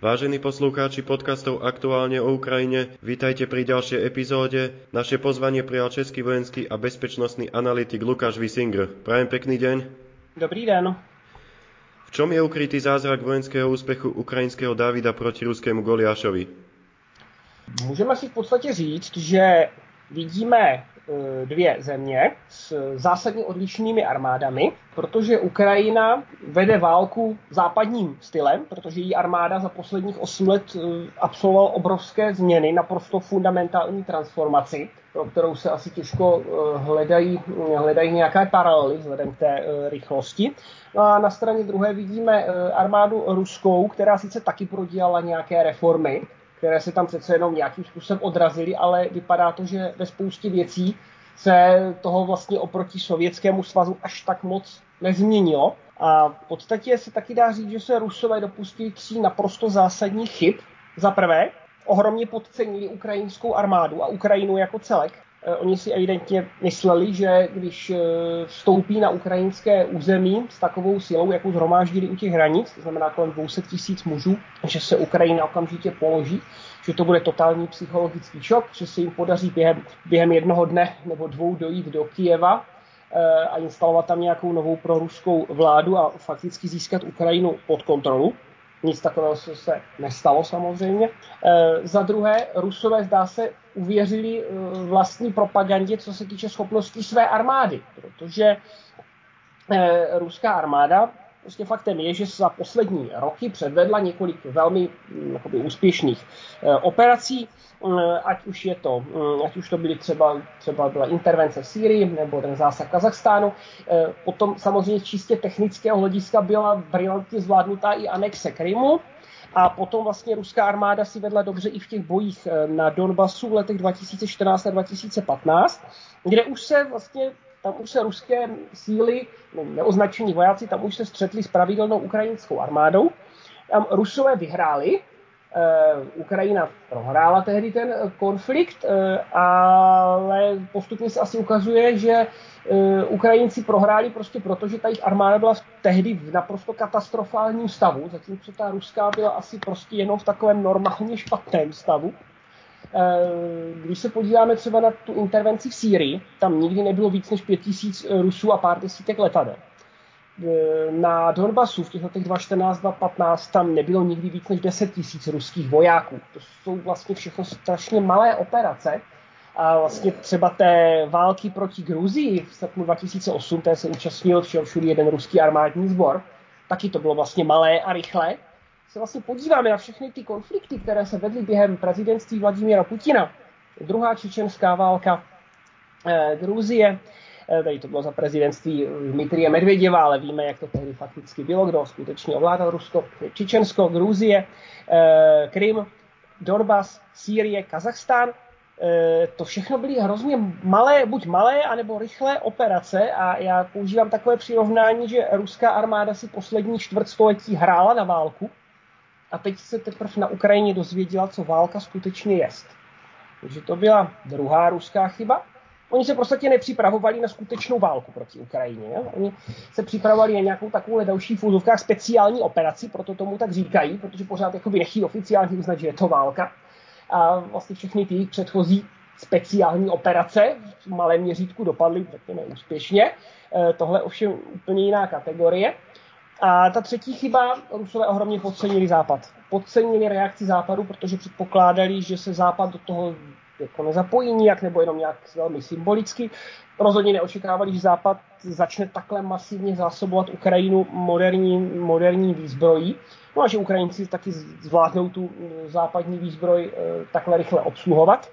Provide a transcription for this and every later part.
Vážení poslucháči podcastov Aktuálne o Ukrajine, vítajte pri ďalšej epizóde. Naše pozvanie prijal český vojenský a bezpečnostný analytik Lukáš Visinger. Prajem pekný deň. Dobrý den. V čom je ukrytý zázrak vojenského úspechu ukrajinského Davida proti ruskému Goliášovi? Můžeme si v podstatě říct, že vidíme dvě země s zásadně odlišnými armádami, protože Ukrajina vede válku západním stylem, protože její armáda za posledních 8 let eh, absolvovala obrovské změny, naprosto fundamentální transformaci, pro kterou se asi těžko eh, hledají, hledají nějaké paralely vzhledem k té rychlosti. No a na straně druhé vidíme armádu ruskou, která sice taky prodělala nějaké reformy, které se tam přece jenom nějakým způsobem odrazily, ale vypadá to, že ve spoustě věcí se toho vlastně oproti Sovětskému svazu až tak moc nezměnilo. A v podstatě se taky dá říct, že se Rusové dopustili tří naprosto zásadních chyb. Za prvé, ohromně podcenili ukrajinskou armádu a Ukrajinu jako celek. Eh, oni si evidentně mysleli, že když eh, vstoupí na ukrajinské území s takovou silou, jakou zhromáždili u těch hranic, to znamená kolem 200 tisíc mužů, že se Ukrajina okamžitě položí, že to bude totální psychologický šok, že se jim podaří během, během jednoho dne nebo dvou dojít do Kijeva eh, a instalovat tam nějakou novou proruskou vládu a fakticky získat Ukrajinu pod kontrolu. Nic takového se nestalo samozřejmě. E, za druhé, Rusové zdá se uvěřili e, vlastní propagandě, co se týče schopností své armády, protože e, ruská armáda Prostě faktem je, že za poslední roky předvedla několik velmi mm, jakoby, úspěšných e, operací, e, ať už je to, e, ať už to byly třeba, třeba byla intervence v Sýrii nebo ten zásah Kazachstánu. E, potom samozřejmě čistě technického hlediska byla brilantně zvládnutá i anexe Krymu, a potom vlastně ruská armáda si vedla dobře i v těch bojích na Donbasu v letech 2014 a 2015, kde už se vlastně tam už se ruské síly, no, neoznačení vojáci, tam už se střetli s pravidelnou ukrajinskou armádou. Tam Rusové vyhráli, Uh, Ukrajina prohrála tehdy ten konflikt, uh, ale postupně se asi ukazuje, že Ukrajinci prohráli prostě proto, že ta jejich armáda byla tehdy v naprosto katastrofálním stavu, zatímco ta ruská byla asi prostě jenom v takovém normálně špatném stavu. Eh, když se podíváme třeba na tu intervenci v Sýrii, tam nikdy nebylo víc než pět tisíc eh, Rusů a pár desítek letadel. Eh, na Donbasu v těch letech 2014-2015 tam nebylo nikdy víc než 10 tisíc ruských vojáků. To jsou vlastně všechno strašně malé operace. A vlastně třeba té války proti Gruzii v srpnu 2008, té se účastnil všude jeden ruský armádní sbor, taky to bylo vlastně malé a rychlé se vlastně podíváme na všechny ty konflikty, které se vedly během prezidentství Vladimíra Putina, druhá čečenská válka, eh, Gruzie, eh, tady to bylo za prezidentství Dmitrie Medvěděva, ale víme, jak to tehdy fakticky bylo, kdo skutečně ovládal Rusko, Čečensko, Gruzie, eh, Krym, Donbass, Sýrie, Kazachstán. Eh, to všechno byly hrozně malé, buď malé, anebo rychlé operace a já používám takové přirovnání, že ruská armáda si poslední čtvrtstoletí hrála na válku, a teď se teprve na Ukrajině dozvěděla, co válka skutečně je. Takže to byla druhá ruská chyba. Oni se prostě nepřipravovali na skutečnou válku proti Ukrajině. Ne? Oni se připravovali na nějakou takovou další v speciální operaci, proto tomu tak říkají, protože pořád jakoby nechí oficiálně uznat, že je to válka. A vlastně všechny ty předchozí speciální operace v malém měřítku dopadly, řekněme, úspěšně. E, tohle ovšem úplně jiná kategorie. A ta třetí chyba, Rusové ohromně podcenili Západ. Podcenili reakci Západu, protože předpokládali, že se Západ do toho jako nezapojí nijak, nebo jenom nějak velmi symbolicky. Rozhodně neočekávali, že Západ začne takhle masivně zásobovat Ukrajinu moderní, moderní výzbrojí. No a že Ukrajinci taky zvládnou tu západní výzbroj eh, takhle rychle obsluhovat.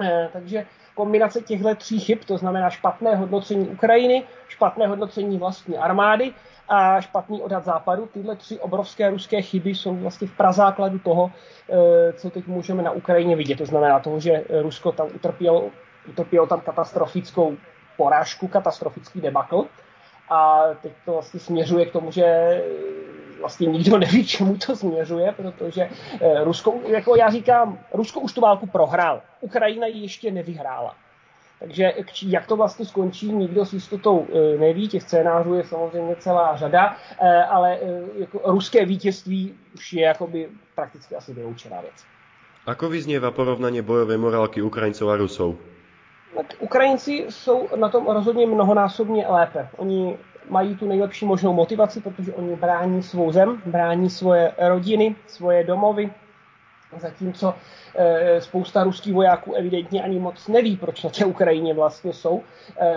Eh, takže kombinace těchto tří chyb, to znamená špatné hodnocení Ukrajiny, špatné hodnocení vlastní armády a špatný odhad západu. Tyhle tři obrovské ruské chyby jsou vlastně v prazákladu toho, eh, co teď můžeme na Ukrajině vidět. To znamená toho, že Rusko tam utrpělo, utrpělo tam katastrofickou porážku, katastrofický debakl. A teď to vlastně směřuje k tomu, že vlastně nikdo neví, čemu to směřuje, protože eh, Rusko, jako já říkám, Rusko už tu válku prohrál. Ukrajina ji ještě nevyhrála. Takže jak to vlastně skončí, nikdo s jistotou e, neví, těch scénářů je samozřejmě celá řada, e, ale jako ruské vítězství už je jakoby prakticky asi vyloučená věc. Ako vyznieva porovnanie bojové morálky Ukrajincov a Rusov? Tak Ukrajinci jsou na tom rozhodně mnohonásobně lépe. Oni mají tu nejlepší možnou motivaci, protože oni brání svou zem, brání svoje rodiny, svoje domovy, zatímco e, spousta ruských vojáků evidentně ani moc neví, proč na té Ukrajině vlastně jsou. E,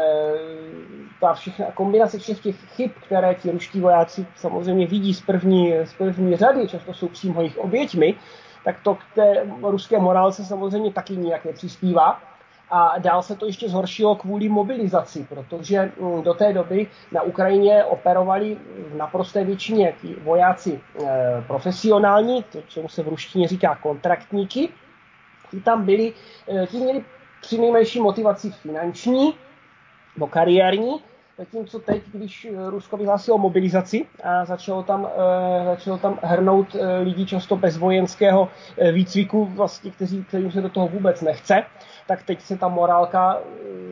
ta všechna kombinace všech těch chyb, které ti ruští vojáci samozřejmě vidí z první, z první řady, často jsou přímo jejich oběťmi, tak to k té ruské morálce samozřejmě taky nijak nepřispívá. A dál se to ještě zhoršilo kvůli mobilizaci, protože mm, do té doby na Ukrajině operovali v naprosté většině vojáci e, profesionální, to, čemu se v ruštině říká kontraktníky. Ti tam byli, e, ti měli při nejmenší motivaci finanční nebo kariérní, Zatímco teď, když Rusko vyhlásilo mobilizaci a začalo tam, e, začalo tam hrnout e, lidi často bez vojenského e, výcviku, vlastně, kteří, kterým se do toho vůbec nechce, tak teď se ta morálka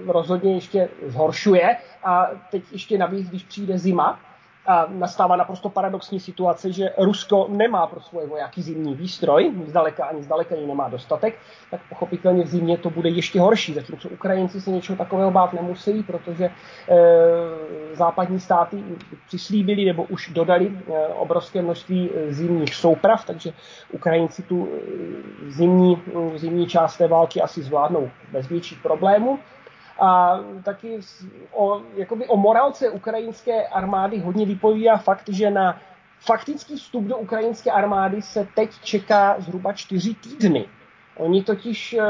rozhodně ještě zhoršuje. A teď ještě navíc, když přijde zima, a nastává naprosto paradoxní situace, že Rusko nemá pro svoje vojáky zimní výstroj, zdaleka ani zdaleka ji nemá dostatek, tak pochopitelně v zimě to bude ještě horší, zatímco Ukrajinci se něčeho takového bát nemusí, protože e, západní státy přislíbili nebo už dodali e, obrovské množství e, zimních souprav, takže Ukrajinci tu zimní, zimní část té války asi zvládnou bez větších problémů. A taky o, jakoby o morálce ukrajinské armády hodně vypovídá fakt, že na faktický vstup do ukrajinské armády se teď čeká zhruba čtyři týdny. Oni totiž uh,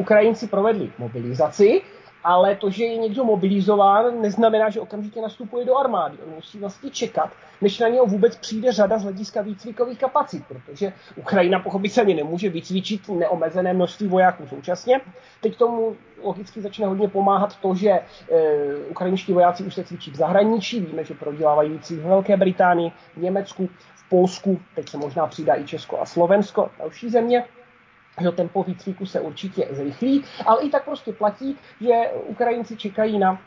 Ukrajinci provedli mobilizaci ale to, že je někdo mobilizován, neznamená, že okamžitě nastupuje do armády. On musí vlastně čekat, než na něho vůbec přijde řada z hlediska výcvikových kapacit, protože Ukrajina pochopitelně nemůže vycvičit neomezené množství vojáků současně. Teď tomu logicky začne hodně pomáhat to, že e, ukrajinští vojáci už se cvičí v zahraničí. Víme, že prodělávají výcvik v Velké Británii, v Německu, v Polsku, teď se možná přidá i Česko a Slovensko, další země že tempo výcviku se určitě zrychlí, ale i tak prostě platí, že Ukrajinci čekají na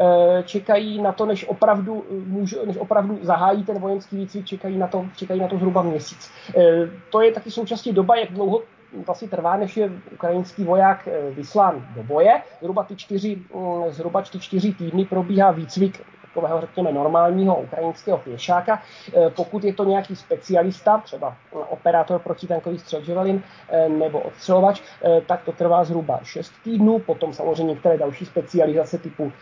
eh, čekají na to, než opravdu, můžu, než opravdu zahájí ten vojenský výcvik, čekají na to, čekají na to zhruba měsíc. Eh, to je taky současně doba, jak dlouho vlastně trvá, než je ukrajinský voják eh, vyslán do boje. Zhruba ty čtyři, mm, zhruba ty čtyři týdny probíhá výcvik takového, řekněme, normálního ukrajinského pěšáka. E, pokud je to nějaký specialista, třeba operátor protitankových střelžovelin e, nebo odstřelovač, e, tak to trvá zhruba 6 týdnů. Potom samozřejmě některé další specializace typu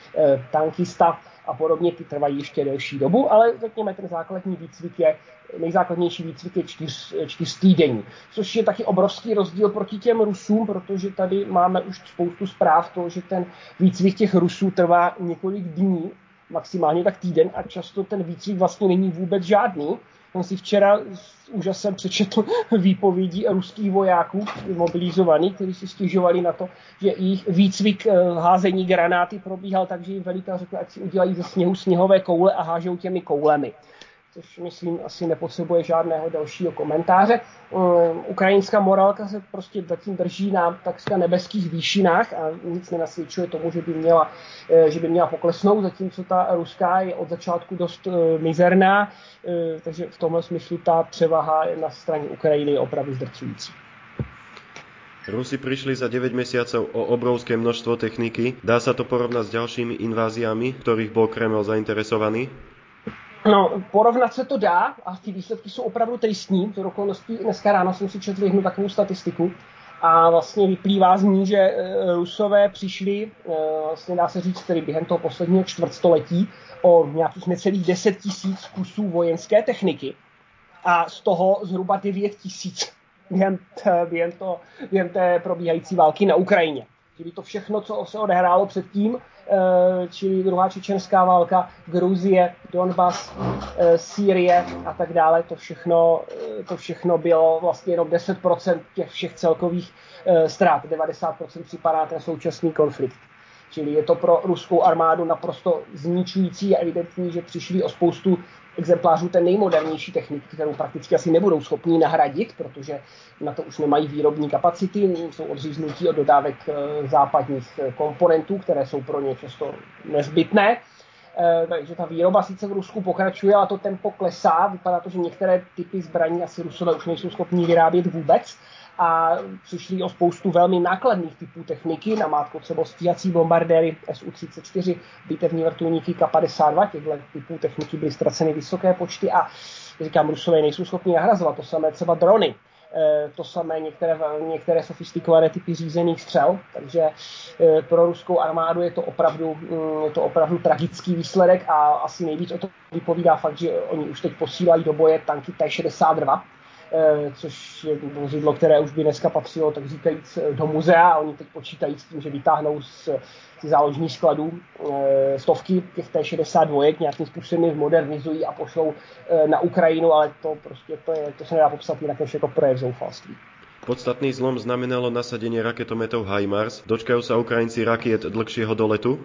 tankista a podobně, ty trvají ještě delší dobu, ale řekněme, ten základní výcvik je, nejzákladnější výcvik je čtyř, čtyř týdení, což je taky obrovský rozdíl proti těm Rusům, protože tady máme už spoustu zpráv toho, že ten výcvik těch Rusů trvá několik dní maximálně tak týden a často ten výcvik vlastně není vůbec žádný. Jsem si včera s úžasem přečetl výpovědi ruských vojáků mobilizovaných, kteří si stěžovali na to, že jejich výcvik eh, házení granáty probíhal tak, že jim velitel řekl, ať si udělají ze sněhu sněhové koule a hážou těmi koulemi což myslím asi nepotřebuje žádného dalšího komentáře. Um, ukrajinská morálka se prostě zatím drží na takřka nebeských výšinách a nic nenasvědčuje tomu, že by měla, eh, že by měla poklesnout, zatímco ta ruská je od začátku dost eh, mizerná, eh, takže v tomhle smyslu ta převaha na straně Ukrajiny je opravdu zdrcující. Rusi prišli za 9 mesiacov o obrovské množstvo techniky. Dá sa to porovnať s ďalšími inváziami, ktorých bol Kreml zainteresovaný? No, porovnat se to dá a ty výsledky jsou opravdu tristní. To okolností dneska ráno jsem si četl jednu takovou statistiku a vlastně vyplývá z ní, že e, Rusové přišli, e, vlastně dá se říct, tedy během toho posledního čtvrtstoletí o nějakých necelých 10 tisíc kusů vojenské techniky a z toho zhruba 9 tisíc během, během, to, během té probíhající války na Ukrajině. Čili to všechno, co se odehrálo předtím, Eh, čili druhá čečenská válka, Gruzie, Donbass, eh, Sýrie a tak dále, to všechno, eh, to všechno bylo vlastně jenom 10% těch všech celkových ztrát, 90% připadá ten současný konflikt. Čili je to pro ruskou armádu naprosto zničující a evidentní, že přišli o spoustu exemplářů ten nejmodernější technik, kterou prakticky asi nebudou schopni nahradit, protože na to už nemají výrobní kapacity, jsou odříznutí od dodávek eh, západních eh, komponentů, které jsou pro ně často nezbytné. Eh, takže ta výroba sice v Rusku pokračuje, ale to tempo klesá. Vypadá to, že některé typy zbraní asi Rusové už nejsou schopni vyrábět vůbec a přišli o spoustu velmi nákladných typů techniky, na mátko třeba stíhací bombardéry Su-34, bitevní vrtulníky K-52, těchto typů techniky byly ztraceny vysoké počty a říkám, Rusové nejsou schopni nahrazovat, to samé třeba drony. Eh, to samé některé, některé sofistikované typy řízených střel, takže eh, pro ruskou armádu je to opravdu, mm, je to opravdu tragický výsledek a asi nejvíc o to vypovídá fakt, že oni už teď posílají do boje tanky T-62, Eh, což je vozidlo, které už by dneska patřilo, tak říkajíc, do muzea oni teď počítají s tím, že vytáhnou z, z záložních skladů e, stovky těch T-62, nějakým způsobem je modernizují a pošlou e, na Ukrajinu, ale to prostě to, je, to se nedá popsat jinak než jako projev zoufalství. Podstatný zlom znamenalo nasadenie raketometov HIMARS. Dočkajú sa Ukrajinci rakiet dlhšieho doletu?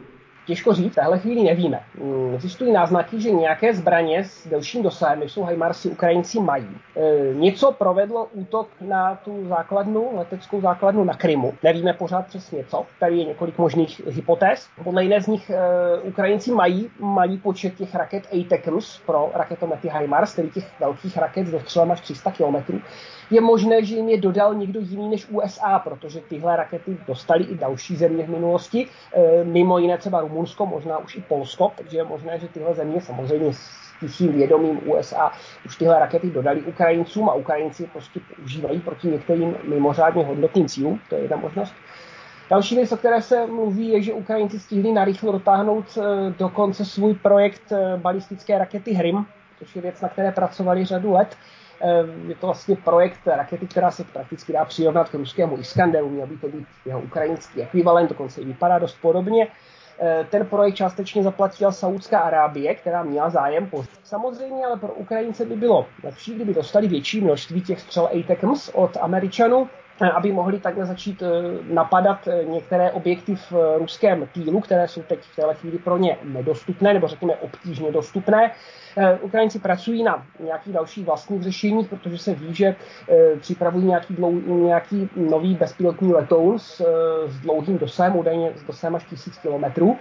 Těžko říct, v téhle chvíli nevíme. Mm, existují náznaky, že nějaké zbraně s delším dosahem, jsou HIMARSy, Ukrajinci mají. E, něco provedlo útok na tu základnu, leteckou základnu na Krymu. Nevíme pořád přesně co. Tady je několik možných hypotéz. Podle jiné z nich e, Ukrajinci mají malý počet těch raket ATACMS pro raketomety HIMARS, tedy těch velkých raket s dostřelem až 300 km je možné, že jim je dodal někdo jiný než USA, protože tyhle rakety dostali i další země v minulosti, e, mimo jiné třeba Rumunsko, možná už i Polsko, takže je možné, že tyhle země samozřejmě s tichým vědomím USA už tyhle rakety dodali Ukrajincům a Ukrajinci prostě používají proti některým mimořádně hodnotným cílům, to je jedna možnost. Další věc, o které se mluví, je, že Ukrajinci stihli narychlo dotáhnout e, dokonce svůj projekt e, balistické rakety HRIM, což je věc, na které pracovali řadu let. Je to vlastně projekt rakety, která se prakticky dá přirovnat k ruskému Iskanderu, měl by to být jeho ukrajinský ekvivalent, dokonce i vypadá dost podobně. Ten projekt částečně zaplatila Saudská Arábie, která měla zájem po. Samozřejmě ale pro Ukrajince by bylo lepší, kdyby dostali větší množství těch střel ATACMS od Američanů, aby mohli takhle začít napadat některé objekty v ruském týlu, které jsou teď v této chvíli pro ně nedostupné, nebo řekněme obtížně dostupné. Ukrajinci pracují na nějakých dalších vlastních řešeních, protože se ví, že připravují nějaký, dlou, nějaký nový bezpilotní letoun s, s dlouhým dosahem, údajně s dosahem až tisíc kilometrů,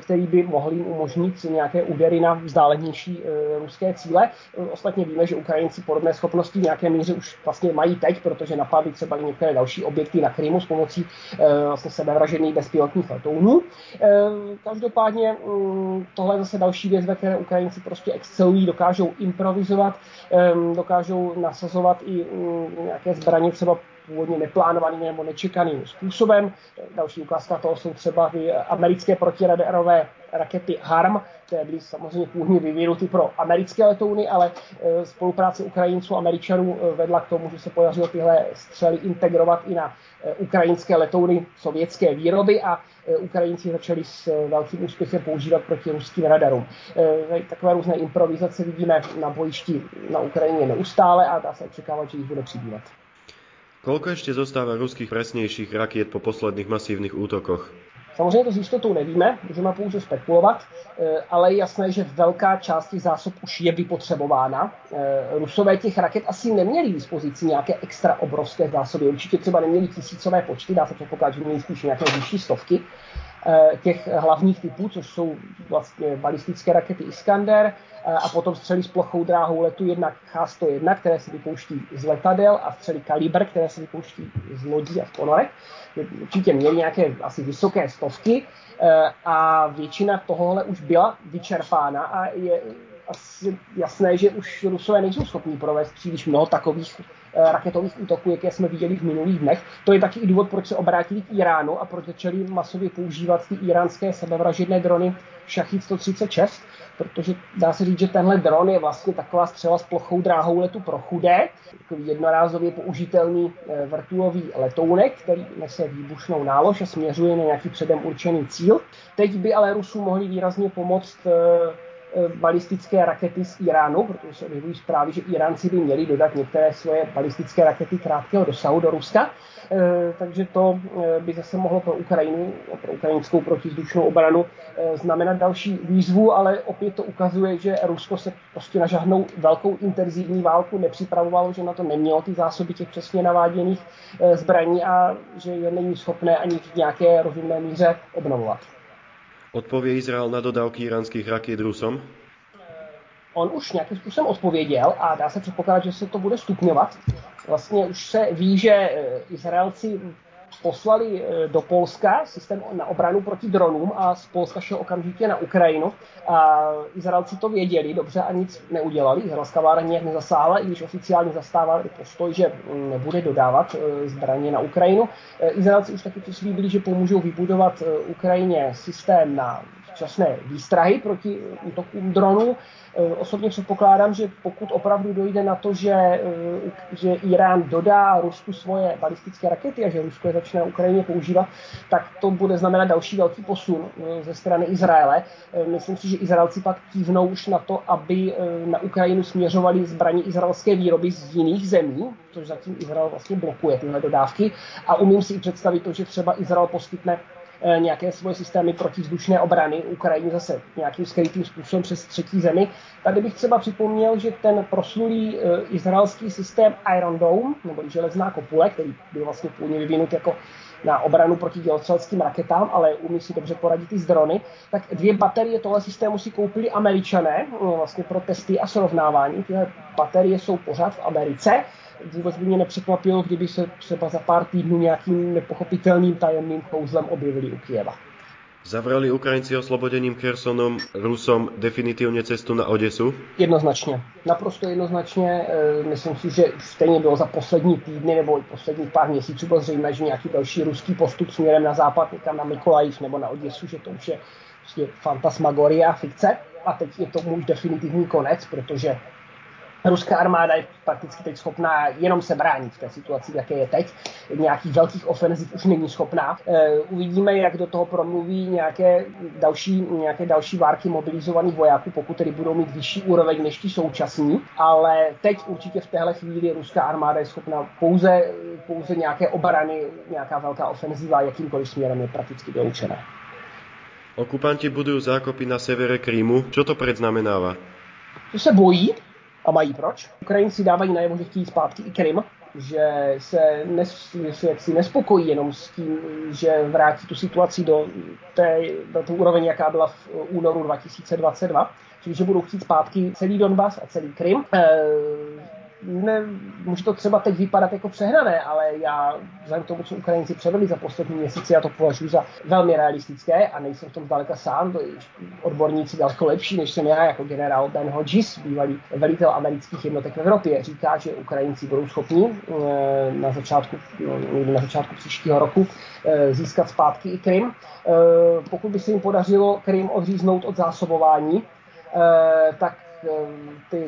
který by mohl jim umožnit nějaké údery na vzdálenější ruské cíle. Ostatně víme, že Ukrajinci podobné schopnosti v nějaké míře už vlastně mají teď, protože napadli třeba i některé další objekty na Krymu s pomocí vlastně sebevražených bezpilotních letounů. Každopádně mm, tohle je zase další věc, ve které Ukrajinci prostě excelují, dokážou improvizovat, dokážou nasazovat i mm, nějaké zbraně třeba původně neplánovaným nebo nečekaným způsobem. Další ukázka toho jsou třeba ty americké protiradarové rakety HARM, které byly samozřejmě původně vyvinuty pro americké letouny, ale e, spolupráce Ukrajinců a Američanů e, vedla k tomu, že se podařilo tyhle střely integrovat i na e, ukrajinské letouny sovětské výroby a Ukrajinci začali s velkým úspěchem používat proti ruským radarům. Takové různé improvizace vidíme na bojišti na Ukrajině neustále a dá se očekávat, že jich bude přibývat. Koľko ešte zostáva ruských presnejších rakiet po posledných masívnych útokoch? Samozřejmě to s jistotou nevíme, můžeme pouze spekulovat, eh, ale je jasné, že velká část těch zásob už je vypotřebována. Eh, Rusové těch raket asi neměli k dispozici nějaké extra obrovské zásoby. Určitě třeba neměli tisícové počty, dá se předpokládat, že měli spíš nějaké vyšší stovky těch hlavních typů, což jsou vlastně balistické rakety Iskander, a potom střely s plochou dráhou letu jednak H-101, které se vypouští z letadel a střely Kaliber, které se vypouští z lodí a z ponorek. Určitě měly nějaké asi vysoké stovky e, a většina tohohle už byla vyčerpána a je asi jasné, že už Rusové nejsou schopni provést příliš mnoho takových e, raketových útoků, jaké jsme viděli v minulých dnech. To je taky i důvod, proč se obrátili k Iránu a proč začali masově používat ty iránské sebevražedné drony Shahid 136, protože dá se říct, že tenhle dron je vlastně taková střela s plochou dráhou letu pro chudé, takový jednorázově použitelný eh, vrtulový letounek, který nese výbušnou nálož a směřuje na nějaký předem určený cíl. Teď by ale Rusům mohli výrazně pomoct eh, balistické rakety z Iránu, protože se objevují zprávy, že Iránci by měli dodat některé svoje balistické rakety krátkého dosahu do Ruska. Eh, takže to eh, by zase mohlo pro Ukrajinu, pro ukrajinskou protizdušnou obranu eh, znamenat další výzvu, ale opět to ukazuje, že Rusko se prostě na žádnou velkou intenzivní válku nepřipravovalo, že na to nemělo ty zásoby těch přesně naváděných zbraní a že je není schopné ani v nějaké rozumné míře obnovovat. Odpově Izrael na dodávky iránských raket Rusom? On už nějakým způsobem odpověděl a dá se předpokládat, že se to bude stupňovat. Vlastně už se ví, že eh, Izraelci poslali eh, do Polska systém na obranu proti dronům a z Polska šel okamžitě na Ukrajinu. A Izraelci to věděli dobře a nic neudělali. Izraelská vláda nějak nezasáhla, i když oficiálně zastávali postoj, že mm, nebude dodávat eh, zbraně na Ukrajinu. Izraelci už taky přislíbili, že pomůžou vybudovat Ukrajině systém na včasné výstrahy proti útokům dronů. Eh, osobně předpokládám, že pokud opravdu dojde na to, že, eh, že Irán dodá Rusku svoje balistické rakety a že Rusko je začne Ukrajině používat, tak to bude znamenat další velký posun eh, ze strany Izraele. Myslím si, že Izraelci pak kývnou už na to, aby na Ukrajinu směřovali zbraně izraelské výroby z jiných zemí, což zatím Izrael vlastně blokuje tyhle dodávky. A umím si i představit to, že třeba Izrael poskytne nějaké svoje systémy protivzdušné obrany Ukrajině zase nějakým skrytým způsobem přes třetí zemi. Tady bych třeba připomněl, že ten proslulý eh, izraelský systém Iron Dome, nebo železná kopule, který byl vlastně původně vyvinut jako na obranu proti dělostřeleckým raketám, ale umí si dobře poradit i z drony, tak dvě baterie tohle systému si koupili američané eh, vlastně pro testy a srovnávání. Tyhle baterie jsou pořád v Americe vůbec by mě nepřekvapilo, kdyby se třeba za pár týdnů nějakým nepochopitelným tajemným kouzlem objevili u Kieva. Zavrali Ukrajinci oslobodením Khersonom Rusom definitivně cestu na Odesu? Jednoznačně. Naprosto jednoznačně. E, myslím si, že stejně bylo za poslední týdny nebo i posledních pár měsíců bylo zřejmé, že nějaký další ruský postup směrem na západ, někam na Mikolajiv nebo na Oděsu, že to už je prostě fantasmagoria, fikce. A teď je to už definitivní konec, protože Ruská armáda je prakticky teď schopná jenom se bránit v té situaci, jaké je teď. Nějakých velkých ofenziv už není schopná. E, uvidíme, jak do toho promluví nějaké další, nějaké další várky mobilizovaných vojáků, pokud tedy budou mít vyšší úroveň než ti současní. Ale teď určitě v téhle chvíli ruská armáda je schopná pouze, pouze nějaké obrany, nějaká velká ofenziva jakýmkoliv směrem je prakticky vyloučená. Okupanti budují zákopy na severe Krímu. Co to predznamenává? To se bojí, a mají proč. Ukrajinci dávají najevo, že chtějí zpátky i Krym, že se nes, že jaksi nespokojí jenom s tím, že vrátí tu situaci do té, do té úroveň, jaká byla v únoru 2022, čili že budou chtít zpátky celý Donbass a celý Krym. E, ne, může to třeba teď vypadat jako přehnané, ale já vzhledem k tomu, co Ukrajinci převedli za poslední měsíce, já to považuji za velmi realistické a nejsem v tom zdaleka sám, to je odborníci daleko lepší, než jsem já jako generál Ben Hodges, bývalý velitel amerických jednotek v Evropě, říká, že Ukrajinci budou schopni eh, na začátku, no, na začátku příštího roku eh, získat zpátky i Krym. Eh, pokud by se jim podařilo Krym odříznout od zásobování, tak ty,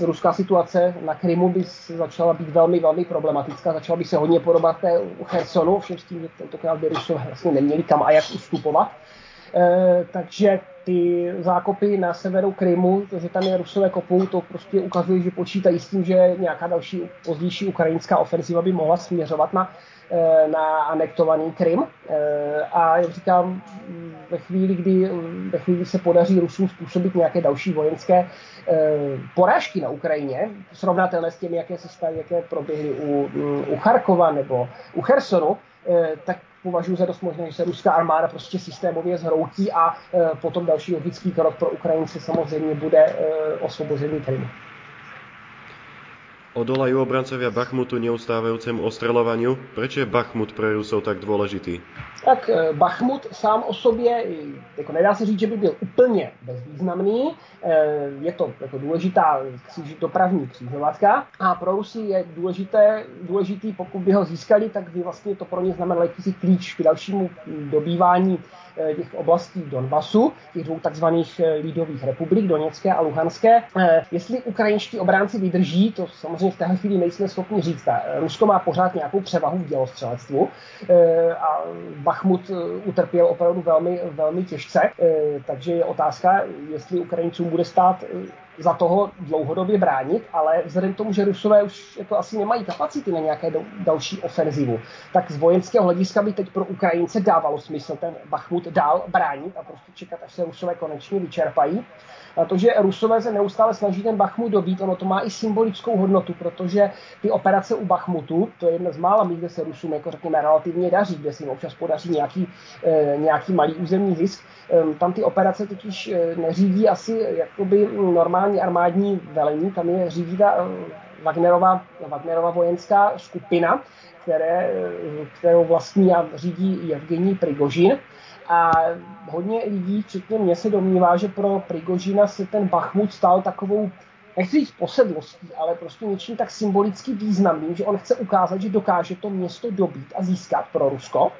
ruská situace na Krymu by začala být velmi, velmi problematická. Začala by se hodně podobat té Chersonu, všem s tím, že tentokrát by Rusové vlastně neměli kam a jak ustupovat. E, takže ty zákopy na severu Krymu, to, že tam je Rusové kopou, to prostě ukazuje, že počítají s tím, že nějaká další pozdější ukrajinská ofenziva by mohla směřovat na Eh, na anektovaný Krym. Eh, a jak říkám, ve chvíli, kdy ve chvíli, kdy se podaří Rusům způsobit nějaké další vojenské eh, porážky na Ukrajině, srovnatelné s těmi, jaké se staly, jaké proběhly u, mm, u Charkova nebo u Chersonu, tak považuji za dost možné, že se ruská armáda prostě systémově zhroutí a potom další logický krok pro Ukrajince samozřejmě bude osvobození Krymu. Odolajú obrancovia Bachmutu neustávajúcemu ostreľovaniu? Prečo je Bachmut pre Rusov tak dôležitý? Tak eh, Bachmut sám o sobě, jako nedá se říct, že by byl úplně bezvýznamný. Eh, je to jako důležitá dopravní křížovatka a pro Rusy je důležité, důležitý, pokud by ho získali, tak by vlastně to pro ně znamenalo jakýsi klíč k dalšímu dobývání Eh, těch oblastí Donbasu, těch dvou takzvaných eh, lídových republik, Doněcké a Luhanské. Eh, jestli ukrajinští obránci vydrží, to samozřejmě v téhle chvíli nejsme schopni říct. Rusko má pořád nějakou převahu v dělostřelectvu a Bachmut utrpěl opravdu velmi, velmi těžce, takže je otázka, jestli Ukrajincům bude stát za toho dlouhodobě bránit, ale vzhledem k tomu, že Rusové už jako asi nemají kapacity na nějaké další ofenzivu, tak z vojenského hlediska by teď pro Ukrajince dávalo smysl ten Bachmut dál bránit a prostě čekat, až se Rusové konečně vyčerpají. A to, že Rusové se neustále snaží ten Bachmut dobít, ono to má i symbolickou hodnotu, protože ty operace u Bachmutu, to je jedna z mála míst, kde se Rusům jako řekněme relativně daří, kde se jim občas podaří nějaký, e, nějaký malý územní zisk, e, tam ty operace totiž e, neřídí asi jakoby normální armádní velení, tam je řídí ta Wagnerova, Wagnerova vojenská skupina, které, kterou vlastní a řídí Evgení Prigožin. A hodně lidí, včetně mě, se domnívá, že pro Prigožina se ten Bachmut stal takovou nechci říct posedlostí, ale prostě něčím tak symbolicky významným, že on chce ukázat, že dokáže to město dobít a získat pro Rusko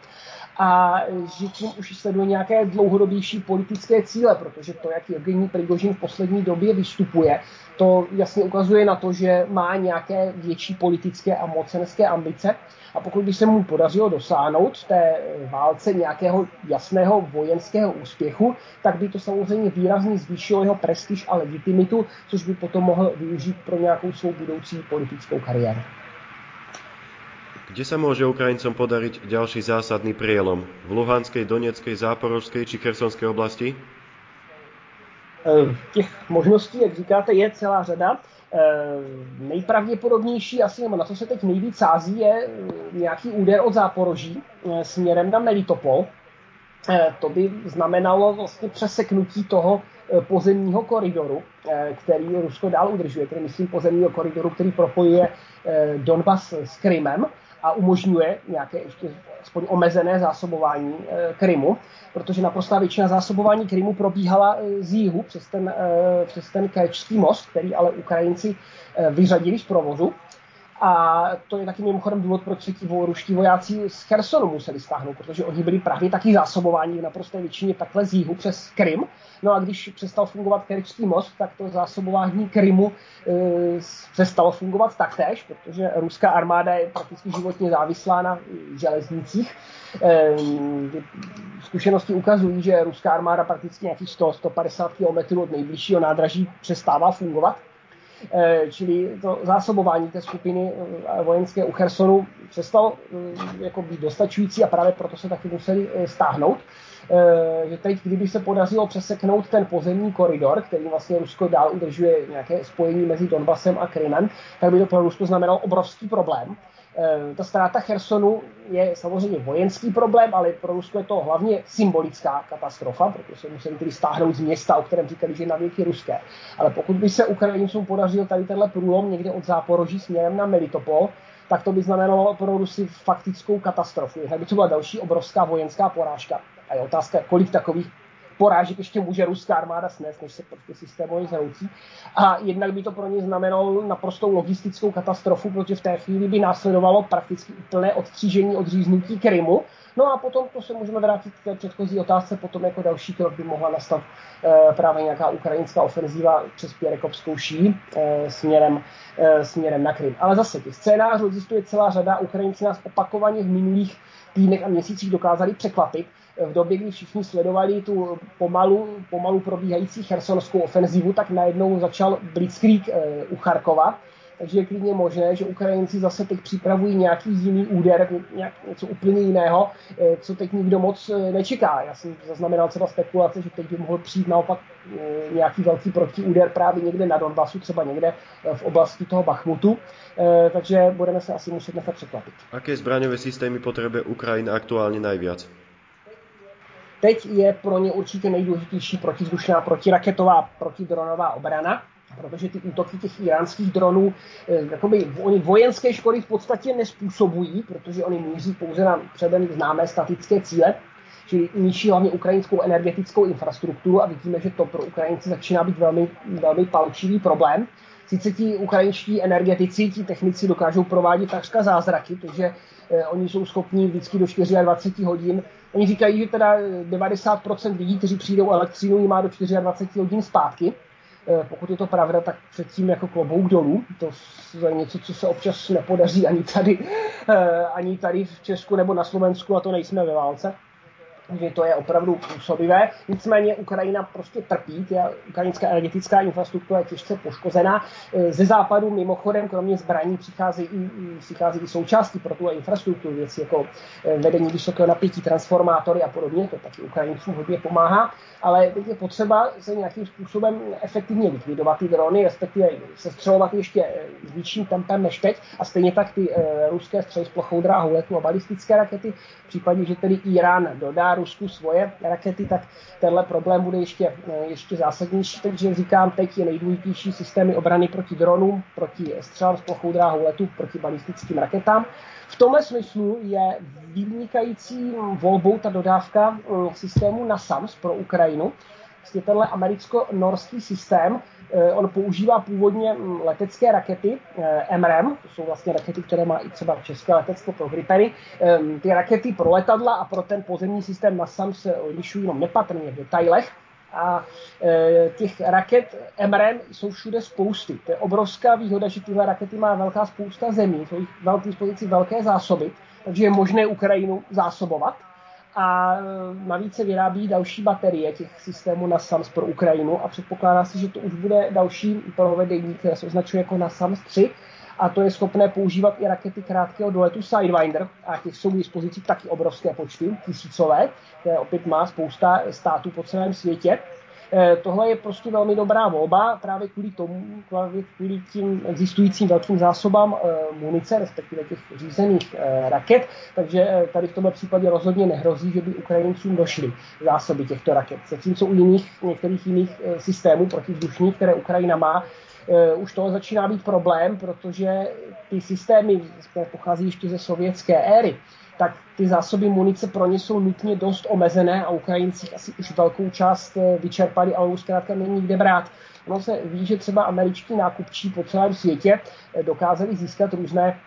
a že tím už sleduje nějaké dlouhodobější politické cíle, protože to, jak Evgení Prigožin v poslední době vystupuje, to jasně ukazuje na to, že má nějaké větší politické a mocenské ambice a pokud by se mu podařilo dosáhnout v té válce nějakého jasného vojenského úspěchu, tak by to samozřejmě výrazně zvýšilo jeho prestiž a legitimitu, což by potom mohl využít pro nějakou svou budoucí politickou kariéru. Kde sa môže Ukrajincom podariť ďalší zásadný prielom? V Luhanskej, Doneckej, Záporožskej či Chersonskej oblasti? Eh, těch možností, jak říkáte, je celá řada. Eh, nejpravděpodobnější asi, nebo na co se teď nejvíc sází, je eh, nějaký úder od Záporoží směrem na Melitopol. To by znamenalo vlastně přeseknutí toho pozemního koridoru, který Rusko dál udržuje, tedy myslím pozemního koridoru, který propojuje Donbas s Krymem a umožňuje nějaké ještě aspoň omezené zásobování e, Krymu, protože naprostá většina zásobování Krymu probíhala e, z jihu přes ten, e, přes ten Kerčský most, který ale Ukrajinci vyřadili z provozu. A to je taky mimochodem důvod, proč se ti ruští vojáci z Chersonu museli stáhnout, protože oni byli právě taky zásobování v naprosté většině takhle z jihu přes Krym. No a když přestal fungovat Kerčský most, tak to zásobování Krymu e, přestalo fungovat taktéž, protože ruská armáda je prakticky životně závislá na železnicích. E, zkušenosti ukazují, že ruská armáda prakticky nějakých 100-150 km od nejbližšího nádraží přestává fungovat čili to zásobování té skupiny eh, vojenské u Chersonu přestalo eh, jako být dostačující a právě proto se taky museli stáhnout. Že teď, kdyby se podařilo přeseknout ten pozemní koridor, který vlastně Rusko dál udržuje nějaké spojení mezi Donbasem a Krymem, tak by to pro Rusko znamenalo obrovský problém Eh, ta ztráta Chersonu je samozřejmě vojenský problém, ale pro Rusko je to hlavně symbolická katastrofa, protože se museli tedy stáhnout z města, o kterém říkali, že je na věky ruské. Ale pokud by se Ukrajincům podařil tady tenhle průlom někde od Záporoží směrem na Melitopol, tak to by znamenalo pro Rusy faktickou katastrofu. Tak by to byla další obrovská vojenská porážka. A je otázka, kolik takových porážek ještě může ruská armáda snést, než se prostě systémově zhroucí. A jednak by to pro ně znamenalo naprostou logistickou katastrofu, protože v té chvíli by následovalo prakticky úplné odstřížení, odříznutí Krymu. No a potom to se můžeme vrátit k té předchozí otázce, potom jako další krok by mohla nastat e, právě nějaká ukrajinská ofenzíva přes Pěrekovskou ší e, směrem, e, směrem na Krym. Ale zase těch scénářů existuje celá řada. Ukrajinci nás opakovaně v minulých týdnech a měsících dokázali překvapit v době, kdy všichni sledovali tu pomalu, pomalu probíhající chersonskou ofenzivu, tak najednou začal Blitzkrieg eh, u Charkova. Takže je klidně možné, že Ukrajinci zase teď připravují nějaký jiný úder, nějak, něco úplně jiného, eh, co teď nikdo moc eh, nečeká. Já jsem zaznamenal třeba spekulace, že teď by mohl přijít naopak nějaký velký protiúder právě někde na Donbasu, třeba někde v oblasti toho Bachmutu. Takže budeme se asi muset nechat překvapit. Jaké zbraňové systémy potřebuje Ukrajina aktuálně nejvíc? Teď je pro ně určitě nejdůležitější protizdušná, protiraketová, protidronová obrana, protože ty útoky těch iránských dronů, eh, jakoby, oni vojenské škody v podstatě nespůsobují, protože oni míří pouze na předem známé statické cíle, čili ničí hlavně ukrajinskou energetickou infrastrukturu a vidíme, že to pro Ukrajince začíná být velmi, velmi palčivý problém. Sice ti ukrajinští energetici, ti technici dokážou provádět takřka zázraky, takže eh, oni jsou schopni vždycky do 24 hodin Oni říkají, že teda 90% lidí, kteří přijdou elektřinu, ji má do 24 hodin zpátky. Eh, pokud je to pravda, tak předtím jako klobouk dolů. To je něco, co se občas nepodaří ani tady, eh, ani tady v Česku nebo na Slovensku a to nejsme ve válce. Že to je opravdu působivé. Nicméně Ukrajina prostě trpí, ta ukrajinská energetická infrastruktura je těžce poškozená. Ze západu mimochodem, kromě zbraní, přichází i, přichází i součástí pro tu infrastrukturu, věci jako eh, vedení vysokého napětí, transformátory a podobně, to taky Ukrajincům hodně pomáhá, ale teď je potřeba se nějakým způsobem efektivně likvidovat ty drony, respektive sestřelovat ještě eh, s větším tempem než teď a stejně tak ty e, ruské střely s plochou dráhou letu a balistické rakety, v případě, že tedy Irán dodá Rusku svoje rakety, tak tenhle problém bude ještě, eh, ještě zásadnější. Takže říkám, teď je nejdůležitější systémy obrany proti dronům, proti střelám s plochou dráhou letu, proti balistickým raketám. V tomhle smyslu je vynikající volbou ta dodávka eh, systému NASAMS pro Ukrajinu. Vlastně tenhle americko-norský systém, eh, on používá původně hm, letecké rakety MRM, to jsou vlastně rakety, které má i třeba české letectvo pro Gripeny. Ehm, ty rakety pro letadla a pro ten pozemní systém NASAMS se odlišují jenom nepatrně v detailech, a e, těch raket MRM jsou všude spousty. To je obrovská výhoda, že tyhle rakety má velká spousta zemí, jsou jich velké dispozici velké zásoby, takže je možné Ukrajinu zásobovat. A e, navíc se vyrábí další baterie těch systémů NASAMS pro Ukrajinu a předpokládá se, že to už bude další provedení, které se označuje jako NASAMS 3, a to je schopné používat i rakety krátkého doletu Sidewinder a těch jsou k dispozici taky obrovské počty, tisícové, které opět má spousta států po celém světě. Eh, tohle je prostě velmi dobrá volba právě kvůli tomu, právě kvůli tím existujícím velkým zásobám eh, munice, respektive těch řízených eh, raket, takže tady v tomto případě rozhodně nehrozí, že by Ukrajincům došly zásoby těchto raket. Zatímco u jiných, některých jiných systémů protivzdušných, které Ukrajina má, už to začíná být problém, protože ty systémy, které pochází ještě ze sovětské éry, tak ty zásoby munice pro ně jsou nutně dost omezené a Ukrajinci asi už velkou část eh, vyčerpali, ale už zkrátka není kde brát. Ono se ví, že třeba američtí nákupčí po celém světě eh, dokázali získat různé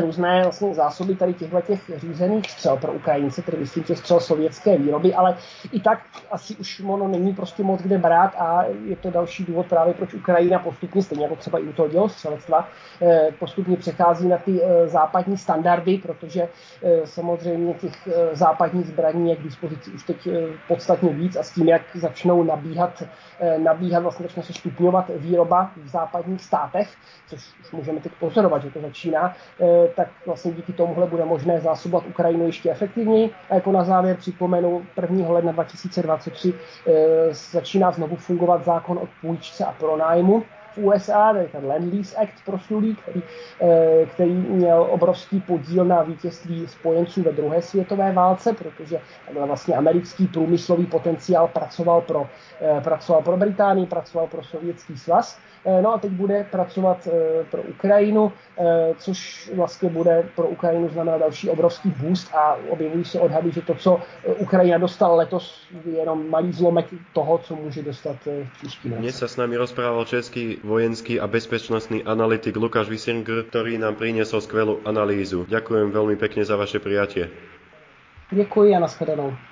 různé vlastně zásoby tady těchto těch řízených střel pro Ukrajince, tedy myslím těch střel sovětské výroby, ale i tak asi už ono není prostě moc kde brát a je to další důvod právě proč Ukrajina postupně, stejně jako třeba i u toho dělostřelectva, eh, postupně přechází na ty eh, západní standardy, protože eh, samozřejmě těch západních zbraní je k dispozici už teď podstatně víc a s tím, jak začnou nabíhat, nabíhat vlastně začne se stupňovat výroba v západních státech, což už můžeme teď pozorovat, že to začíná, tak vlastně díky tomuhle bude možné zásobovat Ukrajinu ještě efektivněji. A jako na závěr připomenu, 1. ledna 2023 e, začíná znovu fungovat zákon o půjčce a pronájmu v USA, ten Land-Lease Act proslulý, který, e, který měl obrovský podíl na vítězství spojenců ve druhé světové válce, protože vlastně americký průmyslový potenciál pracoval pro, e, pracoval pro Británii, pracoval pro Sovětský svaz Eh, no a teď bude pracovat eh, pro Ukrajinu, eh, což vlastně bude pro Ukrajinu znamená další obrovský boost a objevují se odhady, že to, co Ukrajina dostala letos, je jenom malý zlomek toho, co může dostat v příštím roce. Dnes sa s nami rozprával český vojenský a bezpečnostný analytik Lukáš Wisinger, ktorý nám priniesol skvelú analýzu. Ďakujem veľmi pekne za vaše prijatie. Děkuji a nashledanou.